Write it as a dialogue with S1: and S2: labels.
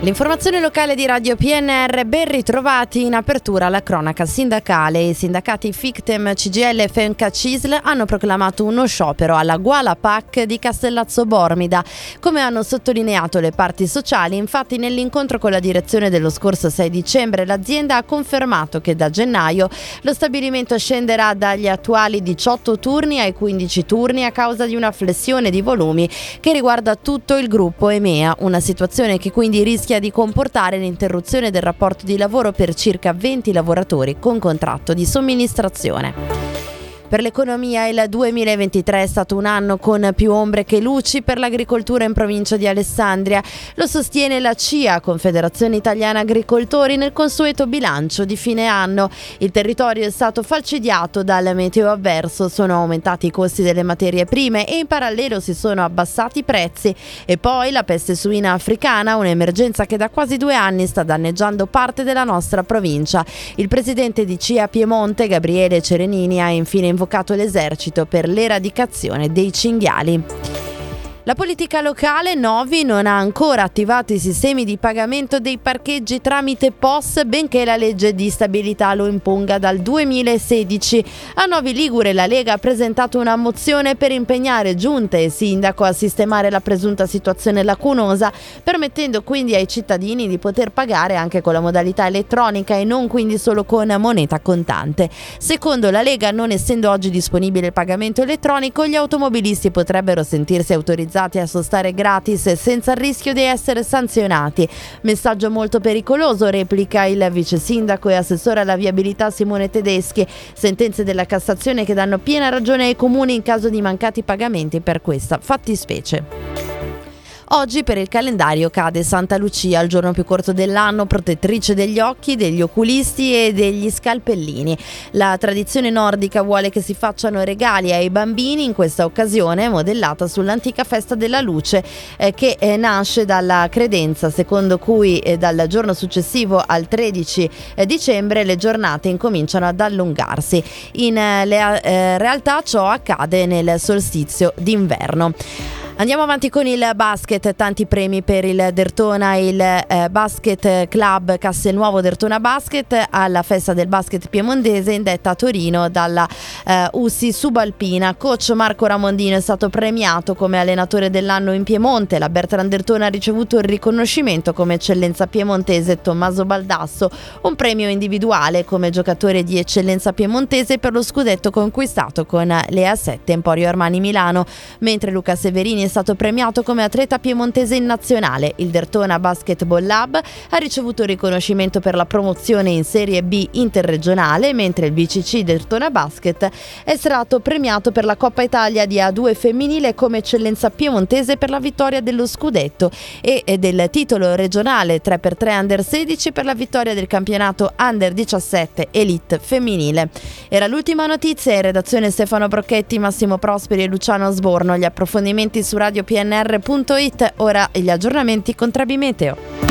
S1: L'informazione locale di Radio PNR, ben ritrovati in apertura alla cronaca sindacale. I sindacati FICTEM, CGL e FENCA CISL hanno proclamato uno sciopero alla Guala PAC di Castellazzo Bormida. Come hanno sottolineato le parti sociali, infatti nell'incontro con la direzione dello scorso 6 dicembre l'azienda ha confermato che da gennaio lo stabilimento scenderà dagli attuali 18 turni ai 15 turni a causa di una flessione di volumi che riguarda tutto il gruppo EMEA, una situazione che quindi rischia rischia di comportare l'interruzione del rapporto di lavoro per circa 20 lavoratori con contratto di somministrazione. Per l'economia il 2023 è stato un anno con più ombre che luci per l'agricoltura in provincia di Alessandria. Lo sostiene la CIA, Confederazione Italiana Agricoltori, nel consueto bilancio di fine anno. Il territorio è stato falcidiato dal meteo avverso, sono aumentati i costi delle materie prime e in parallelo si sono abbassati i prezzi. E poi la peste suina africana, un'emergenza che da quasi due anni sta danneggiando parte della nostra provincia. Il presidente di CIA Piemonte, Gabriele Cerenini, ha infine invocato l'esercito per l'eradicazione dei cinghiali. La politica locale Novi non ha ancora attivato i sistemi di pagamento dei parcheggi tramite POS, benché la legge di stabilità lo imponga dal 2016. A Novi Ligure la Lega ha presentato una mozione per impegnare giunte e sindaco a sistemare la presunta situazione lacunosa, permettendo quindi ai cittadini di poter pagare anche con la modalità elettronica e non quindi solo con moneta contante. Secondo la Lega, non essendo oggi disponibile il pagamento elettronico, gli automobilisti potrebbero sentirsi autorizzati autorizzati a sostare gratis senza il rischio di essere sanzionati. Messaggio molto pericoloso, replica il vice sindaco e assessore alla viabilità Simone Tedeschi. Sentenze della Cassazione che danno piena ragione ai comuni in caso di mancati pagamenti per questa fattispecie. Oggi per il calendario cade Santa Lucia, il giorno più corto dell'anno, protettrice degli occhi, degli oculisti e degli scalpellini. La tradizione nordica vuole che si facciano regali ai bambini, in questa occasione modellata sull'antica festa della luce eh, che eh, nasce dalla credenza secondo cui eh, dal giorno successivo al 13 eh, dicembre le giornate incominciano ad allungarsi. In eh, eh, realtà ciò accade nel solstizio d'inverno. Andiamo avanti con il basket, tanti premi per il Dertona, il eh, Basket Club Castelnuovo Dertona Basket alla festa del basket piemontese indetta a Torino dalla eh, USI Subalpina. Coach Marco Ramondino è stato premiato come allenatore dell'anno in Piemonte. La Bertrand Dertona ha ricevuto il riconoscimento come eccellenza piemontese Tommaso Baldasso, un premio individuale come giocatore di eccellenza piemontese per lo scudetto conquistato con le A7 Emporio Armani Milano, mentre Luca Severini è stato premiato come atleta piemontese in nazionale. Il Dertona Basketball Lab ha ricevuto riconoscimento per la promozione in Serie B interregionale, mentre il BCC Dertona Basket è stato premiato per la Coppa Italia di A2 femminile come eccellenza piemontese per la vittoria dello scudetto e del titolo regionale 3x3 Under 16 per la vittoria del campionato Under 17 Elite femminile. Era l'ultima notizia in redazione Stefano Brocchetti, Massimo Prosperi e Luciano Sborno. Gli approfondimenti su radiopnr.it. Ora gli aggiornamenti con Trabimeteo.